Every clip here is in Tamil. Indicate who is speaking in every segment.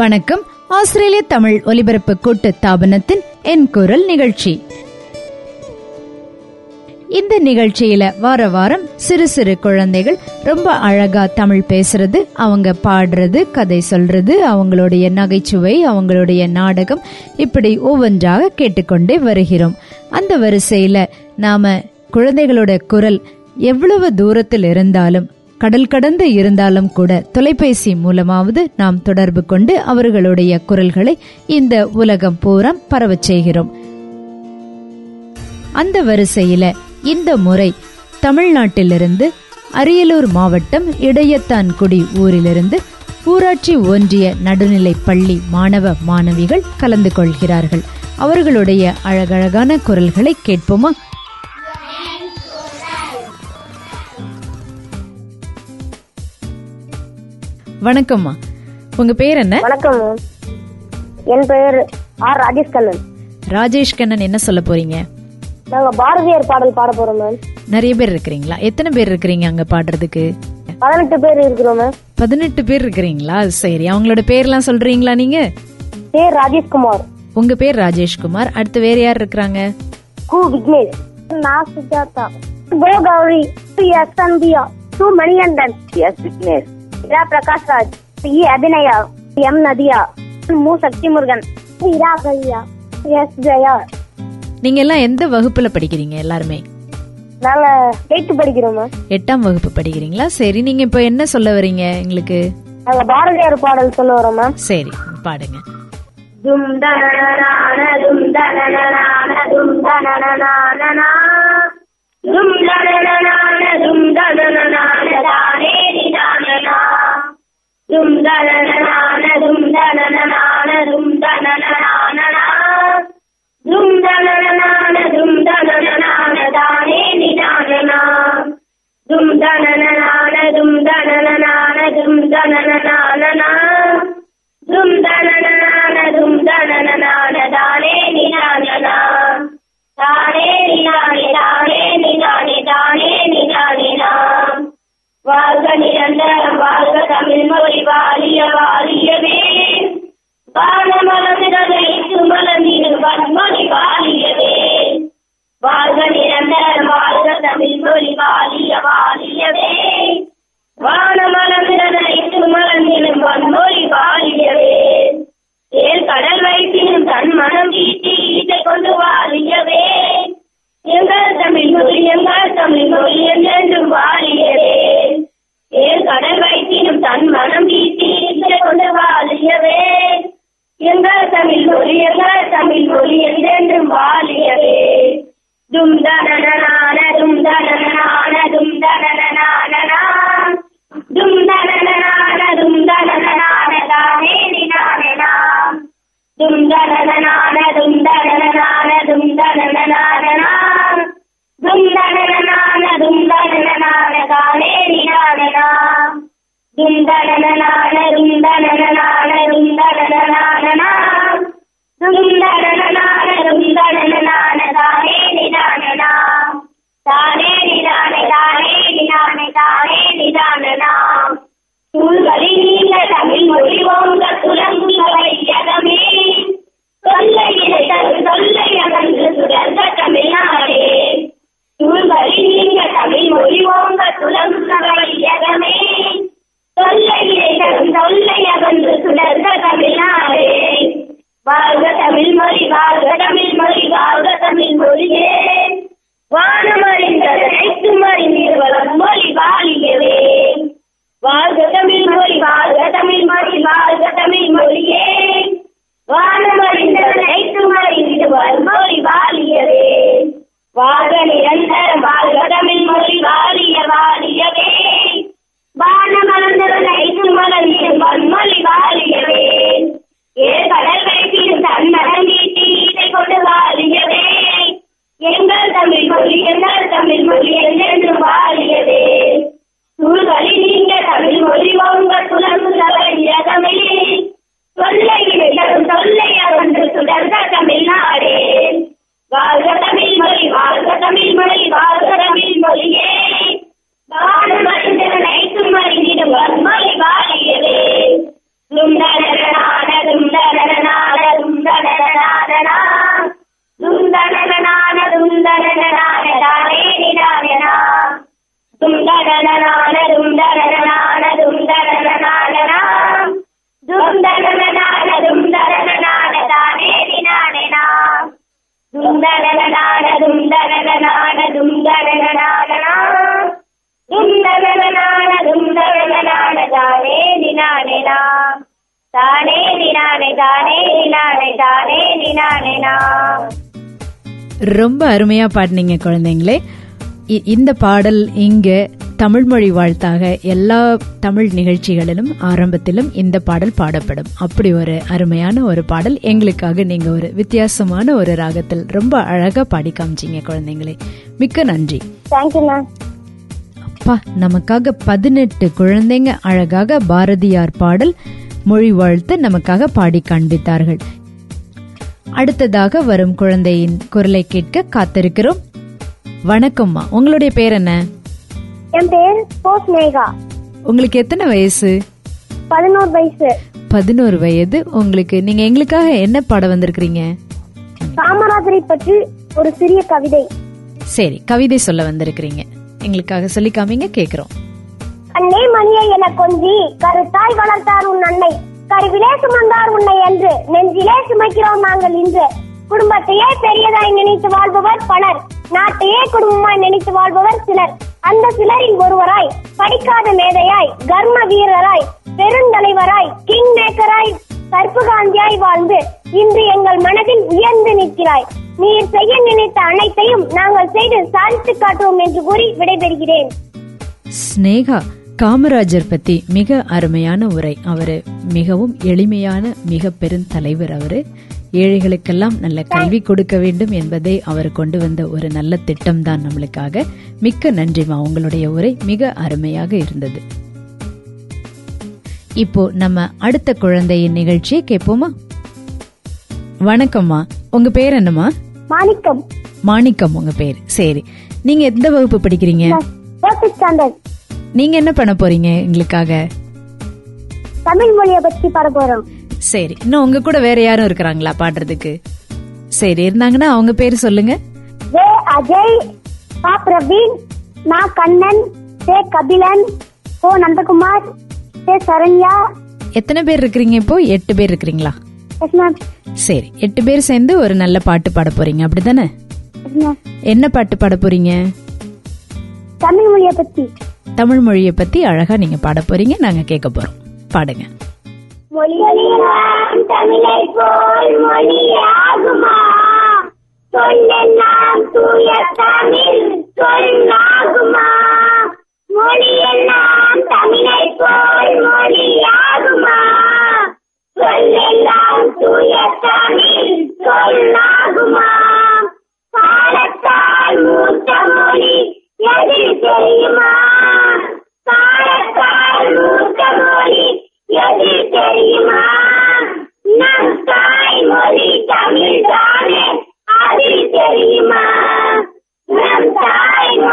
Speaker 1: வணக்கம். ஆஸ்திரேலிய தமிழ் ஒலிபரப்பு கூட்டு தாபனத்தின் என் குரல் நிகழ்ச்சி. இந்த நிகழ்ச்சியில வார வாரம் சிறு சிறு குழந்தைகள் ரொம்ப அழகா தமிழ் பேசுறது அவங்க பாடுறது கதை சொல்றது அவங்களுடைய நகைச்சுவை அவங்களுடைய நாடகம் இப்படி ஒவ்வொன்றாக கேட்டுக்கொண்டே வருகிறோம். அந்த வரிசையில நாம குழந்தைகளோட குரல் எவ்வளவு தூரத்தில் இருந்தாலும் கடல் கடந்து இருந்தாலும் கூட தொலைபேசி மூலமாவது நாம் தொடர்பு கொண்டு அவர்களுடைய குரல்களை இந்த உலகம் பூரா பரவச் செய்கிறோம். அந்த வரிசையில இந்த முறை தமிழ்நாட்டிலிருந்து அரியலூர் மாவட்டம் இடையத்தான்குடி ஊரிலிருந்து ஊராட்சி ஒன்றிய நடுநிலை பள்ளி மாணவ மாணவிகள் கலந்து கொள்கிறார்கள். அவர்களுடைய அழகழகான குரல்களை கேட்போமா? வணக்கம்மா. உங்க பேர் என்ன?
Speaker 2: வணக்கம். என் பெயர் ஆர் ராஜேஷ் கண்ணன்.
Speaker 1: ராஜேஷ் கண்ணன் என்ன சொல்ல போறீங்க?
Speaker 2: நாங்க பாரதியார் பாடல் பாட போறோம் மேம்
Speaker 1: நிறைய பேர் இருக்கிறீங்களா? எத்தனை பேர் இருக்கிறீங்க அங்க பாடுறதுக்கு?
Speaker 2: பதினெட்டு பேர் இருக்கிறோம் மேம்
Speaker 1: பதினெட்டு பேர் இருக்கிறீங்களா? சரி அவங்களோட பேர்லாம் சொல்றீங்களா நீங்க?
Speaker 2: பேர் ராஜேஷ்குமார்.
Speaker 1: உங்க பேர் ராஜேஷ்குமார். அடுத்து வேற யார் இருக்கிறாங்க?
Speaker 2: கு விக்னேஷ். நான் சுஜாதா. கோ கௌரி. பி எஸ் சந்தியா சு மணிகண்டன். எஸ் விக்னேஷ். இரா பிரகாஷ் ராஜ் இ அபிநயா எம் நதியா மு சக்தி முருகன் இரா கல்யா எஸ் ஜெயா
Speaker 1: நீங்க எல்லாம் எந்த வகுப்புல படிக்கிறீங்க எல்லாருமே
Speaker 2: நாங்க எயித்து படிக்கிறோம்
Speaker 1: எட்டாம் வகுப்பு படிக்கிறீங்களா சரி நீங்க இப்ப என்ன சொல்ல வரீங்க எங்களுக்கு
Speaker 2: நாங்க பாரதியார் பாடல் சொல்ல வரோம் மேம்
Speaker 1: சரி பாடுங்க
Speaker 2: தும் தனனனான தும் தனனனான தும் தனனனானனா. தும் தனனனான தானே. தும் தனனனான தும் தனனனான தும் தனனனானனா. தும் தனனனான தும் தனனனான தானே நிதானனா. தும் தனனனான தும் தனனனான தும் தனனனானனா. தும் தனனனான தும் தனனனான தானே நிதானனா. தானே நிதானே தானே நிதானே தானே நிதானேனா. வாழ்க நிரந்தரம் வாழ்க தமிழ் மொழி வாழிய ஒளி என்றென்றும் வாழியவே தும்தன தமிழ் மொழி என்றென்றும் வாழியது நினா தானே நினானே தானே நினானே தானே நினானே நா
Speaker 1: ரொம்ப அருமையா பாடினீங்க குழந்தைங்களே. இந்த பாடல் இங்க தமிழ் மொழி வாழ்த்தாக எல்லா தமிழ் நிகழ்ச்சிகளிலும் ஆரம்பத்திலும் இந்த பாடல் பாடப்படும். அப்படி ஒரு அருமையான ஒரு பாடல். எங்களுக்காக நீங்க ஒரு வித்தியாசமான ஒரு ராகத்தில் ரொம்ப அழகா பாடி காமிச்சீங்க குழந்தைங்களே. மிக்க நன்றி. அப்பா நமக்காக பதினெட்டு குழந்தைங்க அழகாக பாரதியார் பாடல் மொழி வாழ்த்து நமக்காக பாடி காண்பித்தார்கள். அடுத்ததாக வரும் குழந்தையின் குரலை கேட்க காத்திருக்கிறோம். வணக்கம்மா உங்களுடைய பேர் என்ன?
Speaker 2: என் பேர்
Speaker 1: உங்களுக்கு எத்தனை வயசு?
Speaker 2: பதினோரு வயசு.
Speaker 1: பதினோரு வயது. உங்களுக்கு நீங்க எங்களுக்காக என்ன பாட வந்திருக்கிறீங்க?
Speaker 2: காமராஜரை பற்றி ஒரு சிறிய கவிதை.
Speaker 1: சரி கவிதை சொல்ல வந்திருக்கிறீங்க. எங்களுக்காக சொல்லி காமிங்க கேக்குறோம்.
Speaker 2: அன்னை மணியை என கொஞ்சி கருத்தாய் வளர்த்தார் உன் அன்னை கருவிலே சுமந்தார் உன்னை என்று நெஞ்சிலே சுமைக்கிறோம் நாங்கள் இன்று. குடும்பத்தையே பெரியதாய் நினைத்து வாழ்பவர் பலர் நாட்டையே குடும்பமாய் நினைத்து வாழ்பவர் சிலர். அந்த சிலரில் ஒருவராய் படிக்காத மேதையாய் கர்ம வீரராய் பெருந்தலைவராய் கிங் மேக்கராய் கற்புகாந்தியாய் வாழ்ந்து இன்று எங்கள் மனதில் உயர்ந்து நிற்கிறாய். நீர் செய்ய நினைத்த அனைத்தையும் நாங்கள் செய்து சாதித்து காட்டுவோம் என்று கூறி விடைபெறுகிறேன்.
Speaker 1: ஸ்னேகா காமராஜர் பத்தி மிக அருமையான உரை. அவரு மிகவும் எளிமையான மிக பெருந்தலைவர் அவரு. ஏழைகளுக்கெல்லாம் நல்ல கல்வி கொடுக்க வேண்டும் என்பதை அவர் கொண்டு வந்த ஒரு நல்ல திட்டம் தான் நம்மளுக்காக. மிக்க நன்றிமா உங்களுடைய உரை மிக அருமையாக இருந்தது. இப்போ நம்ம அடுத்த குழந்தையின் நிகழ்ச்சியை கேட்போமா? வணக்கம்மா உங்க பேர் என்னம்மா?
Speaker 2: மாணிக்கம்.
Speaker 1: மாணிக்கம் உங்க பேர். சரி நீங்க எந்த வகுப்பு படிக்கிறீங்க? நீங்க என்ன பண்ண போறீங்க எங்களுக்காக?
Speaker 2: தமிழ் மொழியை பற்றி பாட போறோம்.
Speaker 1: சரி இன்னும் உங்க கூட வேற யாரும் இருக்கிறாங்களா பாடுறதுக்கு? சரி இருந்தாங்கன்னா அவங்க பேர் சொல்லுங்க.
Speaker 2: வே அஜய் பா பிரவீன் நா கண்ணன் சே கபிலன் ஓ நந்தகுமார் சே சரண்யா.
Speaker 1: எத்தனை பேர் இருக்கிறீங்க இப்போ? எட்டு பேர் இருக்கிறீங்களா? சரி எட்டு பேர் சேர்ந்து ஒரு நல்ல பாட்டு பாட போறீங்க அப்படிதானே? என்ன பாட்டு பாட போறீங்க?
Speaker 2: தமிழ் மொழியை பற்றி
Speaker 1: தமிழ் மொழியை பத்தி அழகா நீங்க பாட போறீங்க நாங்க கேட்க போறோம். பாடுங்க.
Speaker 2: மொழியெல்லாம் தமிழை போல் மொழியாகுமா? சொல்லெல்லாம் தூய தமிழ் சொல்லாகுமா? மொழியெல்லாம் மூத்த மொழி எது தெரியுமா காலத்தால் மூத்த மொழி எது தெரியுமா நம் தாய்மொழி தமிழ் தானே அது தெரியுமா நம் தாய்மொழி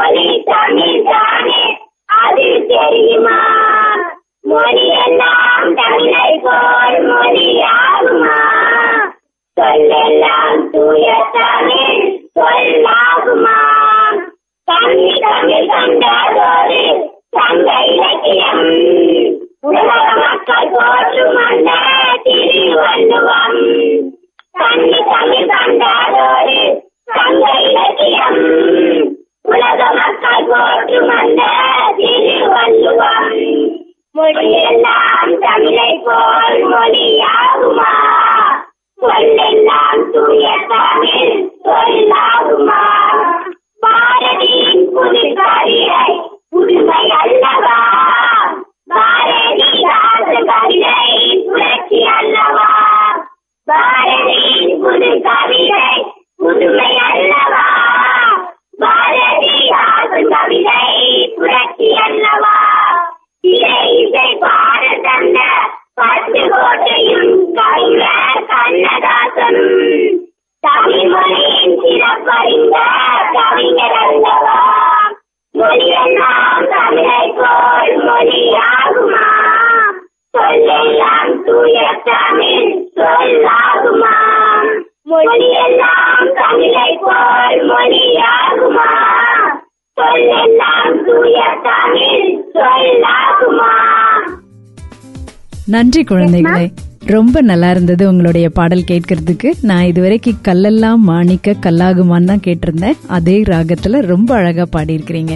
Speaker 1: நன்றி குழந்தைகளே. ரொம்ப நல்லா இருந்தது உங்களுடைய பாடல் கேட்கறதுக்கு. நான் இதுவரைக்கும் கல்லெல்லாம் மாணிக்க கல்லாகுமான்னு தான் கேட்டிருந்தேன். அதே ராகத்துல ரொம்ப அழகா பாடியிருக்கிறீங்க.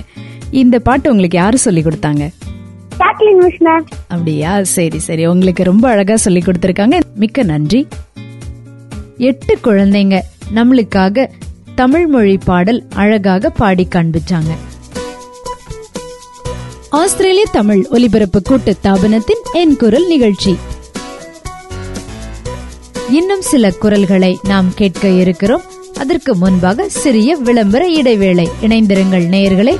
Speaker 1: இந்த பாட்டு உங்களுக்கு யாரு சொல்லி கொடுத்தாங்க?
Speaker 2: அப்படியா? சரி சரி. உங்களுக்கு ரொம்ப அழகா சொல்லி கொடுத்திருக்காங்க. மிக்க நன்றி. எட்டு குழந்தைங்க நம்மளுக்காக தமிழ் மொழி பாடல் அழகாக பாடி காண்பிச்சாங்க. ஆஸ்திரேலிய தமிழ் ஒலிபரப்பு கூட்டு தாபனத்தின் என் குரல் நிகழ்ச்சி. இன்னும் சில குரல்களை நாம் கேட்க இருக்கிறோம். அதற்கு முன்பாக சிறிய விளம்பர இடைவேளை. இணைந்திருங்கள் நேயர்களை.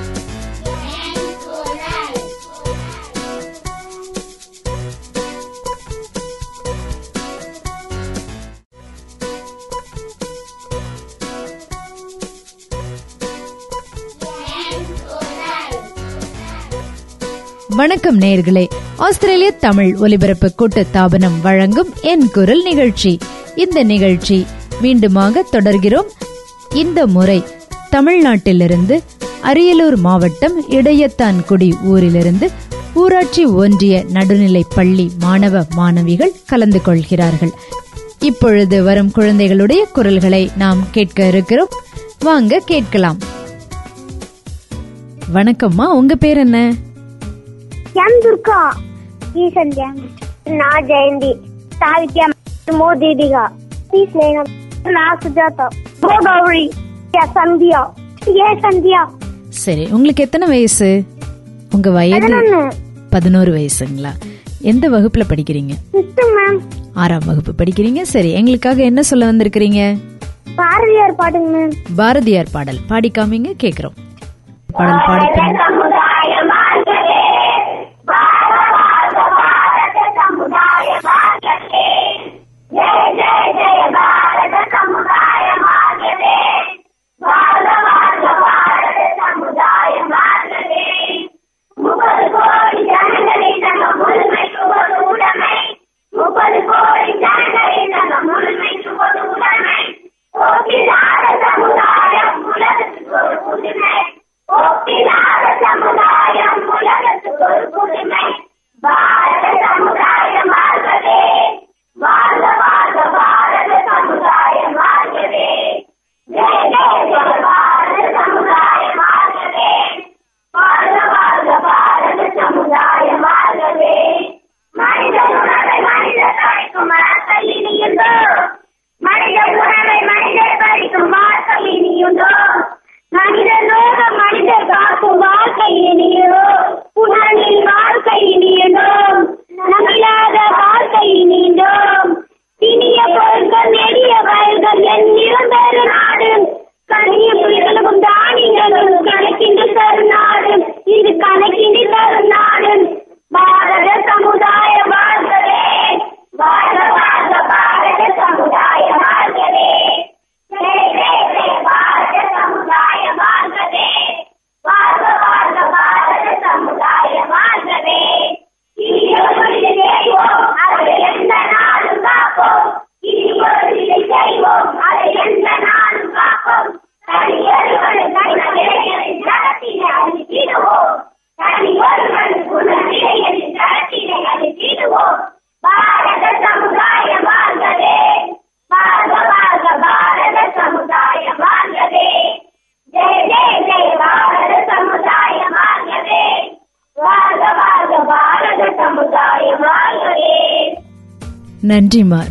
Speaker 2: வணக்கம் நேர்களே. ஆஸ்திரேலிய தமிழ் ஒலிபரப்பு கூட்டு தாபனம் வழங்கும் என் குரல் நிகழ்ச்சி. இந்த நிகழ்ச்சி மீண்டுமாக தொடர்கிறோம். இந்த முறை தமிழ்நாட்டிலிருந்து அரியலூர் மாவட்டம் இடையத்தான்குடி ஊரிலிருந்து ஊராட்சி ஒன்றிய நடுநிலை பள்ளி மாணவ மாணவிகள் கலந்து கொள்கிறார்கள். இப்பொழுது வரும் குழந்தைகளுடைய குரல்களை நாம் கேட்க இருக்கிறோம். வாங்க கேட்கலாம். வணக்கம்மா உங்க பேர் என்ன?
Speaker 3: துர்கா ஈ சந்தியா நான் ஜெயந்தி சாவித்யா மோ தீபிகா சி ஸ்னேகம் நான் சுஜாதா கோ கௌரி எஸ் சந்தியா ஏ சந்தியா
Speaker 2: சரி உங்களுக்கு எத்தனை வயசு? உங்க வயது பதினோரு வயசுங்களா? எந்த வகுப்புல படிக்கிறீங்க? ஆறாம் வகுப்பு படிக்கிறீங்க. சரி எங்களுக்காக என்ன சொல்ல வந்திருக்கிறீங்க?
Speaker 3: பாரதியார் பாட்டுங்க மேம்
Speaker 2: பாரதியார் பாடல். பாடி காமிங்க கேக்குறோம். பாடல் பாடி
Speaker 3: 沖縄の侍を連れて、沖
Speaker 2: 縄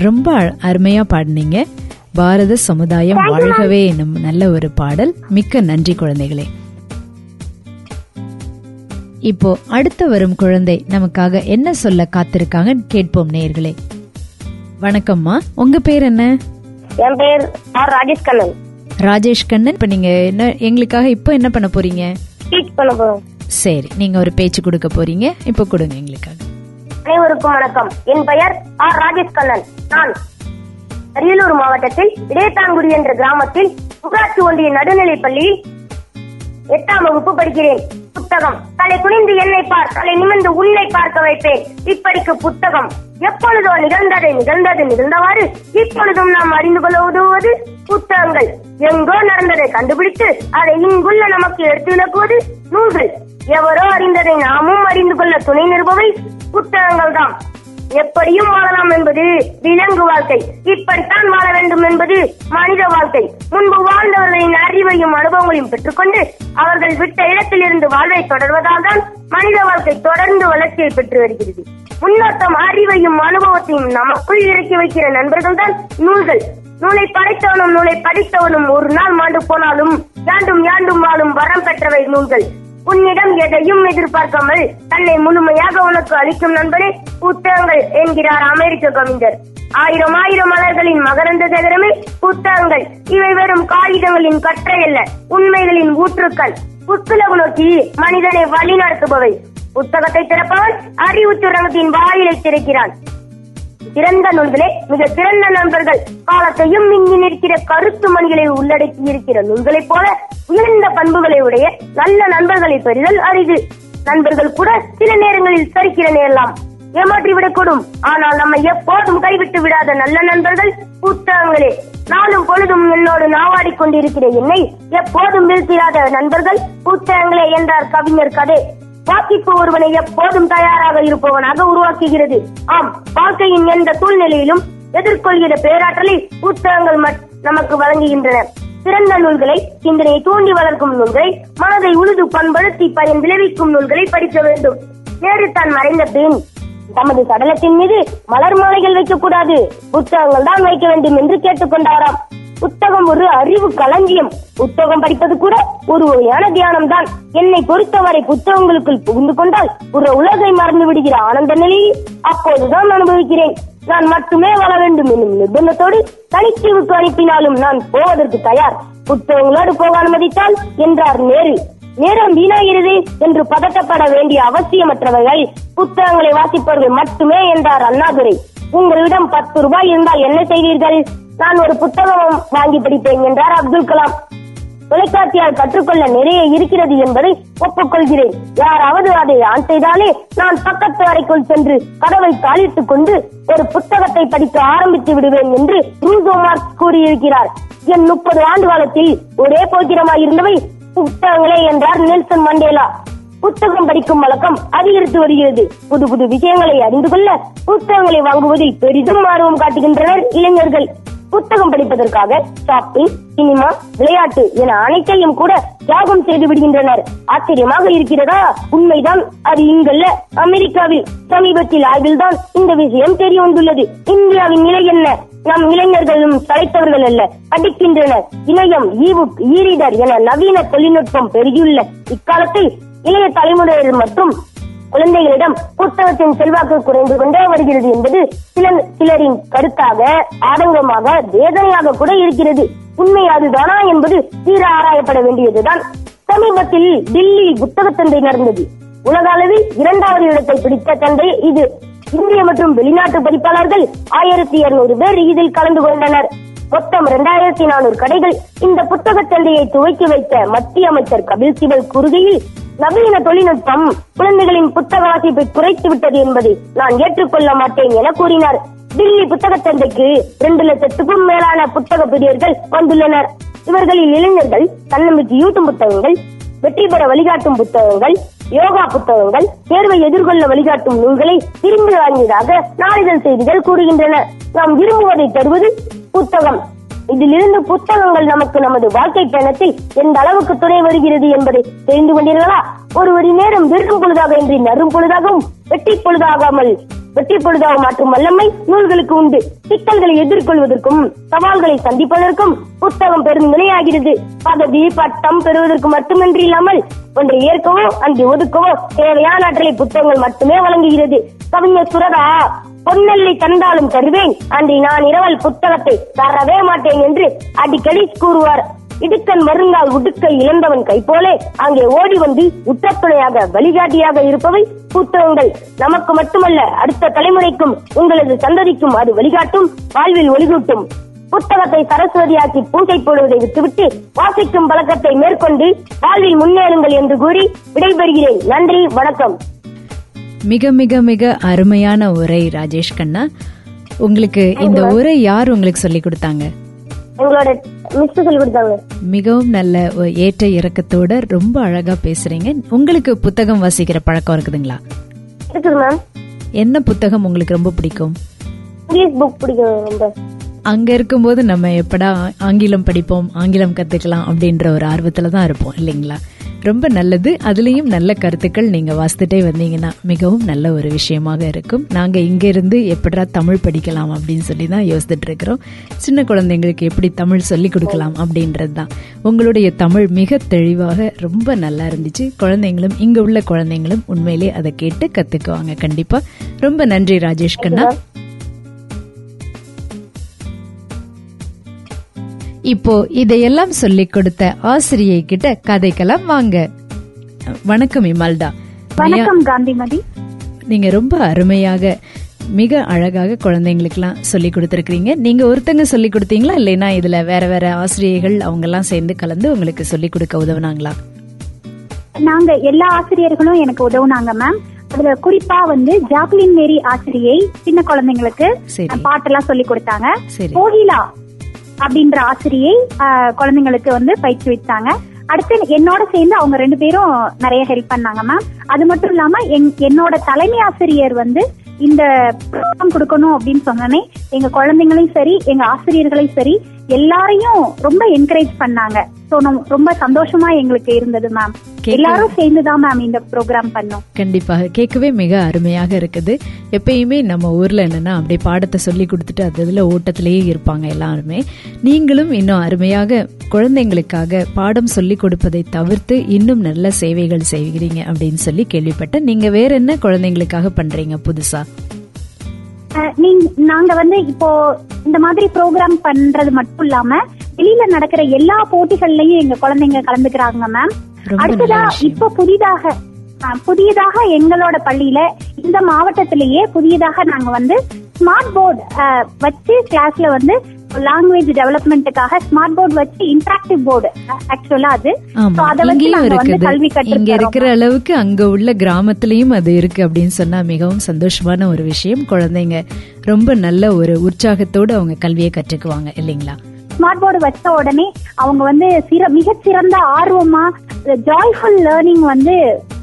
Speaker 2: ரொம்ப அருமையா பாடினீங்க. பாரத சமுதாயம் வாழ்கவே என்னும் நல்ல ஒரு பாடல். மிக்க நன்றி குழந்தைகளே. இப்போ அடுத்து வரும் குழந்தை நமக்காக என்ன சொல்ல காத்திருக்காங்க கேட்போம் நேயர்களே. வணக்கம்மா. உங்க பேர் என்ன?
Speaker 3: என் பேர் ராஜேஷ் கண்ணன்.
Speaker 2: ராஜேஷ் கண்ணன். இப்ப நீங்க என்ன எங்களுக்காக இப்போ என்ன பண்ண போறீங்க? சரி நீங்க ஒரு பேச்சு கொடுக்க போறீங்க. இப்போ கொடுங்க எங்களுக்காக.
Speaker 3: அனைவருக்கும் வணக்கம். என் பெயர் ஆர் ராஜேஷ் கண்ணன். நான் அரியலூர் மாவட்டத்தில் இடையத்தாங்குடி என்ற கிராமத்தில் ஊராட்சி ஒன்றிய நடுநிலைப் பள்ளியில் எட்டாம் வகுப்பு படிக்கிறேன். புத்தகம். தலை குனிந்து என்னை பார் தலை நிமிர்ந்து உன்னை பார்க்க வைப்பேன். இப்படிக்கு புத்தகம். எப்பொழுதோ நிகழ்ந்ததை நிகழ்ந்தது நிகழ்ந்தவாறு இப்பொழுதும் நாம் அறிந்து கொள்ள உதவுவது புத்தகங்கள். எங்கோ நடந்ததை கண்டுபிடித்து அதை இங்குள்ள நமக்கு எடுத்து விளக்குவது நூல்கள். எவரோ அறிந்ததை நாமும் அறிந்து கொள்ள துணை நிற்பவை புத்தகங்கள் தான் எப்படியும் வாழலாம் என்பது விலங்கு வாழ்க்கை. இப்படித்தான் வாழ வேண்டும் என்பது மனித வாழ்க்கை. முன்பு வாழ்ந்தவர்களின் அறிவையும் அனுபவங்களையும் பெற்றுக்கொண்டு அவர்கள் விட்ட இடத்திலிருந்து வாழ்வை தொடர்வதால் தான் மனித வாழ்க்கை தொடர்ந்து வளர்ச்சியை பெற்று வருகிறது. முன்னோட்டம் அறிவையும் அனுபவத்தையும் நமக்குள் இறக்கி வைக்கிற நண்பர்கள் தான் நூல்கள். நூலை படைத்தவனும் நூலை படித்தவனும் ஒரு நாள் மாண்டு போனாலும் யாண்டும் யாண்டும் வாழும் வரம் பெற்றவை நூல்கள். உன்னிடம் எதையும் எதிர்பார்க்காமல் தன்னை முழுமையாக உனக்கு அளிக்கும் நண்பனே புத்தகங்கள் என்கிறார் அமெரிக்க கவிஞர். ஆயிரம் ஆயிரம் மலர்களின் மகரந்த சேகரமே புத்தகங்கள். இவை வெறும் காகிதங்களின் கற்றை அல்ல உண்மைகளின் ஊற்றுக்கள். புத்துலகு நோக்கி மனிதனை வழிநடத்துபவை புத்தகத்தை திறப்பவன் அறிவு சுரங்கத்தின் வாயிலை திறக்கிறான். சிறந்த நூல்களே மிக சிறந்த நண்பர்கள். காலத்தையும் மிஞ்சி நிற்கிற கருத்து மணிகளை உள்ளடக்கி இருக்கிற நூல்களைப் போல உயர்ந்த பண்புகளை உடைய நல்ல நண்பர்களை பெறுதல் அரிது. நண்பர்கள் கூட சில நேரங்களில் சரிக்கிற நேரலாம் ஏமாற்றி விடக்கூடும். ஆனால் நம்மை எப்போதும் கைவிட்டு விடாத நல்ல நண்பர்கள் புத்தகங்களே நாளும் பொழுதும் என்னோடு நாவாடி கொண்டிருக்கிற என்னை எப்போதும் வீழ்த்திடாத நண்பர்கள் புத்தகங்களே என்றார் கவிஞர் கதை. வாக்கிப்பு ஒருவனை எப்போதும் தயாராக இருப்பவனாக உருவாக்குகிறது. ஆம் வாழ்க்கையின் எந்த சூழ்நிலையிலும் எதிர்கொள்கிற பேராற்றலை புத்தகங்கள் நமக்கு வழங்குகின்றன. சிறந்த நூல்களை சிந்தனையை தூண்டி வளர்க்கும் நூல்களை மனதை உழுது பண்படுத்தி பயன் விளைவிக்கும் நூல்களை படிக்க வேண்டும். நேரு தான் மறைந்த பின் தமது சடலத்தின் மீது மலர் மாலைகள் வைக்கக்கூடாது. புத்தகங்கள் தான் வைக்க வேண்டும் என்று கேட்டுக்கொண்டாராம். புத்தகம் ஒரு அறிவு களஞ்சியம். புத்தகம் படிப்பது கூட ஒரு வகையான தியானம் தான் என்னை பொறுத்தவரை புத்தகங்களுக்குள் புகுந்து கொண்டால் ஒரு உலகை மறந்து விடுகிற ஆனந்த நிலையை அப்போதுதான் அனுபவிக்கிறேன். நான் மட்டுமே வர வேண்டும் என்னும் நிர்பந்தத்தோடு தனித்தீவுக்கு அனுப்பினாலும் நான் போவதற்கு தயார். புத்தகங்களோடு போக அனுமதித்தால் என்றார் நேரு. நேரம் வீணாகிறது என்று பதட்டப்பட வேண்டிய அவசியமற்றவர்கள் புத்தகங்களை வாசிப்பவர்கள் மட்டுமே என்றார் அண்ணாதுரை. உங்களிடம் பத்து ரூபாய் இருந்தால் என்ன செய்வீர்கள்? நான் ஒரு புத்தகம் வாங்கி படிப்பேன் என்றார் அப்துல் கலாம். தொலைக்காட்சியால் கற்றுக்கொள்ள நிறைய இருக்கிறது என்பதை ஒப்புக்கொள்கிறேன். யாராவது அதை ஆன் செய்தாலே நான் பக்கத்து அறைக்குள் சென்று கதவை தாளித்துக் கொண்டு ஒரு புத்தகத்தை படிக்க ஆரம்பித்து விடுவேன் என்று ரூசோ மார்க்ஸ் கூறியிருக்கிறார். என் முப்பது ஆண்டு காலத்தில் ஒரே போக்கிரமாய் இருந்தவை புத்தகங்களே என்றார் நெல்சன் மண்டேலா. புத்தகம் படிக்கும் வழக்கம் அதிகரித்து வருகிறது. புது புது விஷயங்களை அறிந்து கொள்ள புத்தகங்களை வாங்குவதில் பெரிதும் ஆர்வம் காட்டுகின்றனர் இளைஞர்கள். புத்தகம் படிப்பதற்காக ஷாப்பிங் சினிமா விளையாட்டு என அனைத்தையும் கூட தியாகம் செய்து விடுகின்றனர். ஆச்சரியமாக இருக்கிறதா? உண்மைதான். அது இங்கல்ல அமெரிக்காவில் சமீபத்தில் ஆய்வில் தான் இந்த விஷயம் தெரிய வந்துள்ளது இந்தியாவின் நிலை என்ன? நம் இளைஞர்களும் தலைத்தவர்கள் அல்ல படிக்கின்றனர். இணையம் ஈவு ஈரிடர் என நவீன தொழில்நுட்பம் பெருகியுள்ள இக்காலத்தில் இளைய தலைமுறையினர் மற்றும் குழந்தைகளிடம் புத்தகத்தின் செல்வாக்கு குறைந்து கொண்டே வருகிறது என்பது சில சிலரின் கருத்தாக ஆதங்கமாக வேதனையாக கூட இருக்கிறது. உண்மை அதுதானா என்பது தீர ஆராயப்பட வேண்டியதுதான். சமீபத்தில் டில்லி புத்தக சந்தை நடந்தது. உலக அளவில் இரண்டாவது இடத்தை பிடித்த சந்தை இது. இந்திய மற்றும் வெளிநாட்டு பதிப்பாளர்கள் ஆயிரத்தி இருநூறு பேர் இதில் கலந்து கொண்டனர். மொத்தம் இரண்டாயிரத்தி நானூறு கடைகள் இந்த புத்தக சந்தையை துவக்கி வைத்த மத்திய அமைச்சர் கபில் சிவல் கூறுகையில் நவீன தொழில்நுட்பம் குழந்தைகளின் புத்தக வாசிப்பை குறைத்து விட்டது என்பதை நான் ஏற்றுக்கொள்ள மாட்டேன் என கூறினார். டில்லி புத்தக சந்தைக்கு இரண்டு லட்சத்துக்கும் மேலான புத்தக பிரியர்கள் வந்துள்ளனர். இவர்களில் இளைஞர்கள் தன்னம்பிக்கையூட்டும் புத்தகங்கள் வெற்றி பெற வழிகாட்டும் புத்தகங்கள் யோகா புத்தகங்கள் தேர்வை எதிர்கொள்ள வழிகாட்டும் நூல்களை விரும்பி வாங்கியதாக நாளிதழ் செய்திகள் கூறுகின்றன. நாம் விரும்புவதை தருவது புத்தகம். இதிலிருந்து புத்தகங்கள் நமக்கு நமது வாழ்க்கை பயணத்தில் எந்த அளவுக்கு துணை வருகிறது என்பதை தெரிந்து கொண்டீர்களா? ஒரு ஒரு நேரம் வெறும் பொழுதாக இன்றி நறும் பொழுதாகவும் வெட்டி பொழுதாகாமல் வெற்றி பொழுதாக மாற்றும் வல்லமை நூல்களுக்கு உண்டு. சிக்கல்களை எதிர்கொள்வதற்கும் சவால்களை சந்திப்பதற்கும் புத்தகம் பெரும் நிலையாகிறது. பதவி பட்டம் பெறுவதற்கு மட்டுமின்றி இல்லாமல் ஒன்றை ஏற்கவோ அன்று ஒதுக்கவோ தேவையான ஆற்றலை புத்தகங்கள் மட்டுமே வழங்குகிறது. கவிஞர் சுரதா பொன்னெல்லை தந்தாலும் தருவேன் அன்றி நான் இரவல் புத்தகத்தை தரவே மாட்டேன் என்று அடிக்கடி கூறுவார். இடுக்கன் மருந்தால் உடுக்கை இழந்தவன் கை போலே அங்கே ஓடி வந்து உத்தத்துணையாக வழிகாட்டியாக இருப்பவை புத்தகங்கள். நமக்கு மட்டுமல்ல அடுத்த தலைமுறைக்கும் உங்களது சந்ததிக்கும் அது வழிகாட்டும் வாழ்வில் ஒளிகூட்டும். புத்தகத்தை சரஸ்வதியாக்கி பூஜை போடுவதை விட்டுவிட்டு வாசிக்கும் பழக்கத்தை மேற்கொண்டு வாழ்வில் முன்னேறுங்கள் என்று கூறி விடைபெறுகிறேன். நன்றி வணக்கம்.
Speaker 1: மிக மிக மிக அருமையான உரை ராஜேஷ் கண்ணா. உங்களுக்கு இந்த உரை யார் உங்களுக்கு சொல்லி கொடுத்தாங்க? மிகவும் நல்ல ஏற்ற இறக்கத்தோட ரொம்ப அழகா பேசுறீங்க. உங்களுக்கு புத்தகம் வாசிக்கிற பழக்கம் இருக்குதுங்களா? என்ன புத்தகம் உங்களுக்கு ரொம்ப பிடிக்கும்? அங்க இருக்கும்போது நம்ம எப்படா ஆங்கிலம் படிப்போம் ஆங்கிலம் கத்துக்கலாம் அப்படின்ற ஒரு ஆர்வத்துல தான் இருப்போம் இல்லைங்களா? ரொம்ப நல்லது. அதுலயும் நல்ல கருத்துக்கள் நீங்க வாசித்துட்டே வந்தீங்கன்னா மிகவும் நல்ல ஒரு விஷயமாக இருக்கும். நாங்க இங்க இருந்து எப்படா தமிழ் படிக்கலாம் அப்படின்னு சொல்லி தான் யோசிச்சுட்டு இருக்கிறோம். சின்ன குழந்தைங்களுக்கு எப்படி தமிழ் சொல்லி கொடுக்கலாம் அப்படின்றது தான். உங்களுடைய தமிழ் மிக தெளிவாக ரொம்ப நல்லா இருந்துச்சு. குழந்தைங்களும் இங்க உள்ள குழந்தைங்களும் உண்மையிலே அதை கேட்டு கத்துக்குவாங்க கண்டிப்பா. ரொம்ப நன்றி ராஜேஷ் கண்ணா. இப்போ இதையெல்லாம் சொல்லிக் கொடுத்த ஆசிரியை கிட்ட கதைக்கெல்லாம் வாங்க. வணக்கம் இமால்டா.
Speaker 4: வணக்கம் காந்திமதி.
Speaker 1: நீங்க ரொம்ப அருமையாக மிக அழகாக குழந்தைங்களுக்குலாம் சொல்லி கொடுத்துருக்கீங்க நீங்க ஒருத்தங்க சொல்லி கொடுத்தீங்களா? இல்லைன்னா இதுல வேற வேற ஆசிரியர்கள் அவங்க எல்லாம் சேர்ந்து கலந்து உங்களுக்கு சொல்லி கொடுக்க உதவுனாங்களா?
Speaker 4: நாங்க எல்லா ஆசிரியர்களும் எனக்கு உதவுனாங்க மேம் அதுல குறிப்பா வந்து ஜாக்லின் மேரி ஆசிரியை சின்ன குழந்தைங்களுக்கு பாட்டெல்லாம் சொல்லி கொடுத்தாங்க. கோகிலா அப்படின்ற ஆசிரியை குழந்தைங்களுக்கு வந்து பயிற்சி அடுத்து என்னோட சேர்ந்து அவங்க ரெண்டு பேரும் நிறைய ஹெல்ப் பண்ணாங்க மேம் அது மட்டும் இல்லாம என்னோட தலைமை ஆசிரியர் வந்து இந்த ப்ரோக்ராம் கொடுக்கணும் அப்படின்னு சொன்னனே எங்க குழந்தைங்களையும் சரி எங்க ஆசிரியர்களையும் சரி எல்லாரையும் ரொம்ப என்கரேஜ் பண்ணாங்க. சோ ரொம்ப சந்தோஷமா எங்களுக்கு இருந்தது மேம் எல்லாரும் சேர்ந்துதான் மேம் இந்த ப்ரோக்ராம் பண்ணோம்.
Speaker 1: கண்டிப்பாக. கேட்கவே மிக அருமையாக இருக்குது. எப்பயுமே நம்ம ஊர்ல என்னன்னா அப்படியே பாடத்தை சொல்லி கொடுத்துட்டு அது இதுல ஓட்டத்திலேயே இருப்பாங்க எல்லாருமே. நீங்களும் இன்னும் அருமையாக குழந்தைங்களுக்காக பாடம் சொல்லி கொடுப்பதை தவிர்த்து இன்னும் நல்ல சேவைகள் செய்கிறீங்க அப்படின்னு சொல்லி கேள்விப்பட்டேன். நீங்க வேற என்ன குழந்தைங்களுக்காக பண்றீங்க புதுசா?
Speaker 4: நீங்க நாங்க வந்து இப்போ இந்த மாதிரி ப்ரோக்ராம் பண்றது மட்டும் இல்லாம வெளியில நடக்கிற எல்லா போட்டிகள்லயும் எங்க குழந்தைங்க கலந்துக்கிறாங்க மேம் அடுத்ததா. இப்போ புதிதாக புதியதாக எங்களோட பள்ளியில இந்த மாவட்டத்திலேயே புதியதாக நாங்க வந்து ஸ்மார்ட் போர்டு வச்சு கிளாஸ்ல வந்து லாங்குவேஜ் டெவலப்மெண்ட்டுக்காக ஸ்மார்ட் போர்டு வச்சு இன்டராக்டிவ் போர்டு ஆக்சுவலா அது.
Speaker 1: இங்க இருக்கிற அளவுக்கு அங்க உள்ள கிராமத்திலயும் அது இருக்கு அப்படின்னு சொன்னா மிகவும் சந்தோஷமான ஒரு விஷயம். குழந்தைங்க ரொம்ப நல்ல ஒரு உற்சாகத்தோடு அவங்க கல்வியை கற்றுக்குவாங்க இல்லைங்களா?
Speaker 4: ஸ்மார்ட் போர்டு வச்ச உடனே அவங்க வந்து சிற மிகச்சிறந்த ஆர்வமா ஜாய்ஃபுல் லேர்னிங் வந்து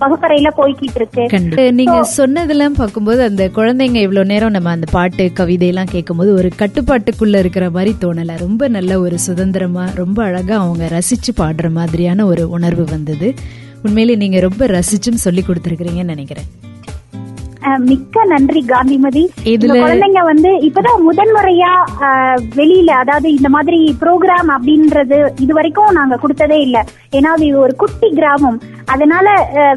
Speaker 4: வகுப்பறையில போய்கிட்டு இருக்கு.
Speaker 1: நீங்க சொன்னதெல்லாம் பார்க்கும்போது அந்த குழந்தைங்க இவ்வளவு நேரம் நம்ம அந்த பாட்டு கவிதை எல்லாம் கேட்கும்போது ஒரு கட்டுப்பாட்டுக்குள்ள இருக்கிற மாதிரி தோணல. ரொம்ப நல்ல ஒரு சுதந்திரமா ரொம்ப அழகா அவங்க ரசிச்சு பாடுற மாதிரியான ஒரு உணர்வு வந்தது. உண்மையிலே நீங்க ரொம்ப ரசிச்சும் சொல்லி கொடுத்துருக்கீங்கன்னு நினைக்கிறேன்.
Speaker 4: மிக்க நன்றி காந்திமதி. குழந்தைங்க வந்து இப்பதான் முதன்முறையா வெளியில அதாவது இந்த மாதிரி ப்ரோக்ராம் அப்படின்றது இது வரைக்கும் நாங்க கொடுத்ததே இல்ல. ஏன்னா அது ஒரு குட்டி கிராமம். அதனால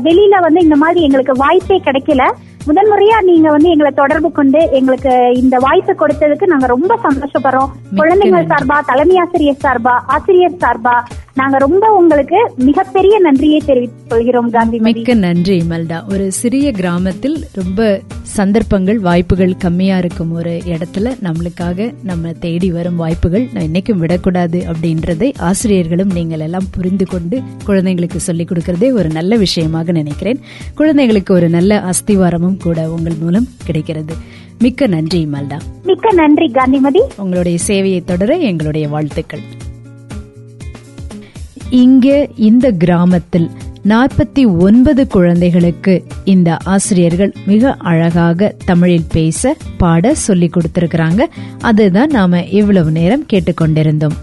Speaker 4: வெளியில வந்து இந்த மாதிரி எங்களுக்கு வாய்ப்பே கிடைக்கல. முதன்முறையா நீங்க வந்து எங்களை தொடர்பு கொண்டு எங்களுக்கு இந்த வாய்ப்பு கொடுத்ததுக்கு நாங்க ரொம்ப சந்தோஷப்படுறோம். குழந்தைகள் சார்பா தலைமை ஆசிரியர் சார்பா ஆசிரியர் சார்பா நாங்க ரொம்ப உங்களுக்கு மிகப்பெரிய நன்றியை தெரிவித்துக் கொள்கிறோம் காந்திமதி
Speaker 1: மிக்க நன்றி இமல்டா. ஒரு சிறிய கிராமத்தில் ரொம்ப சந்தர்ப்பங்கள் வாய்ப்புகள் கம்மியா இருக்கும் ஒரு இடத்துல நம்மளுக்காக நம்ம தேடி வரும் வாய்ப்புகள் நான் என்னைக்கும் விடக்கூடாது அப்படின்றதை ஆசிரியர்களும் நீங்கள் எல்லாம் புரிந்து கொண்டு குழந்தைங்களுக்கு சொல்லிக் கொடுக்கறதே ஒரு நல்ல விஷயமாக நினைக்கிறேன். குழந்தைங்களுக்கு ஒரு நல்ல அஸ்திவாரமும் கூட உங்கள் மூலம் கிடைக்கிறது. மிக்க நன்றி இமல்டா.
Speaker 4: மிக்க நன்றி காந்திமதி
Speaker 1: உங்களுடைய சேவையை தொடர எங்களுடைய வாழ்த்துக்கள். இங்கே இந்த கிராமத்தில் நாற்பத்தி ஒன்பது குழந்தைகளுக்கு இந்த ஆசிரியர்கள் மிக அழகாக தமிழில் பேச பாட சொல்லிக் கொடுத்திருக்கிறாங்க. அதுதான் நாம இவ்வளவு நேரம் கேட்டுக்கொண்டிருந்தோம்.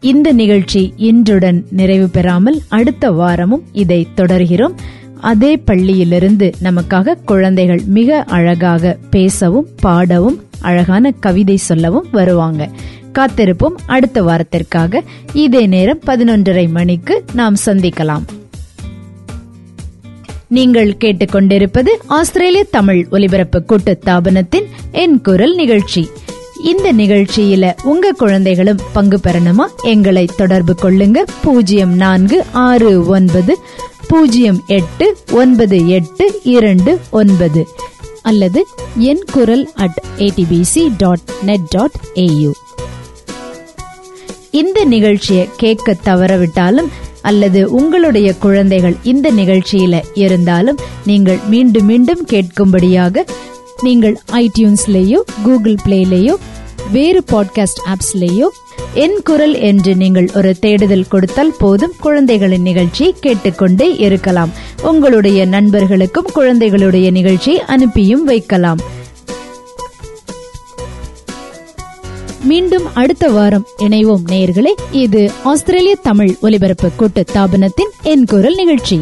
Speaker 1: இந்த நிகழ்ச்சி இன்றுடன் நிறைவு பெறாமல் அடுத்த வாரமும் இதை தொடர்கிறோம். அதே பள்ளியிலிருந்து நமக்காக குழந்தைகள் மிக அழகாக பேசவும் பாடவும் அழகான கவிதை சொல்லவும் வருவாங்க. காத்திருப்போம் அடுத்த வாரத்திற்காக. இதே நேரம் பதினொன்றரை மணிக்கு நாம் சந்திக்கலாம். நீங்கள் கேட்டுக்கொண்டிருப்பது ஆஸ்திரேலிய தமிழ் ஒலிபரப்பு கூட்டு தாபனத்தின் என் குரல் நிகழ்ச்சி. இந்த நிகழ்ச்சியில உங்க குழந்தைகளும் பங்கு பெறணுமா? எங்களை தொடர்பு கொள்ளுங்க. பூஜ்ஜியம் நான்கு ஆறு ஒன்பது. பூஜ்ஜியம் எட்டு ஒன்பது எட்டு இரண்டு ஒன்பது. அல்லது என் குரல் at A B C dot net dot A U இந்த நிகழ்ச்சியை கேட்க தவறவிட்டாலும் அல்லது உங்களுடைய குழந்தைகள் இந்த நிகழ்ச்சியில இருந்தாலும் நீங்கள் மீண்டும் மீண்டும் கேட்கும்படியாக நீங்கள் ஐடியூன்ஸ்லேயோ கூகுள் பிளேலேயோ வேறு பாட்காஸ்ட் ஆப்ஸ்லேயோ என் குரல் என்று நீங்கள் ஒரு தேடுதல் கொடுத்தால் போதும் குழந்தைகளின் நிகழ்ச்சியை கேட்டுக்கொண்டே இருக்கலாம். உங்களுடைய நண்பர்களுக்கும் குழந்தைகளுடைய நிகழ்ச்சியை அனுப்பியும் வைக்கலாம். மீண்டும் அடுத்த வாரம் இணைவோம் நேயர்களே. இது ஆஸ்திரேலிய தமிழ் ஒலிபரப்பு கூட்டு தாபனத்தின் என் குரல் நிகழ்ச்சி.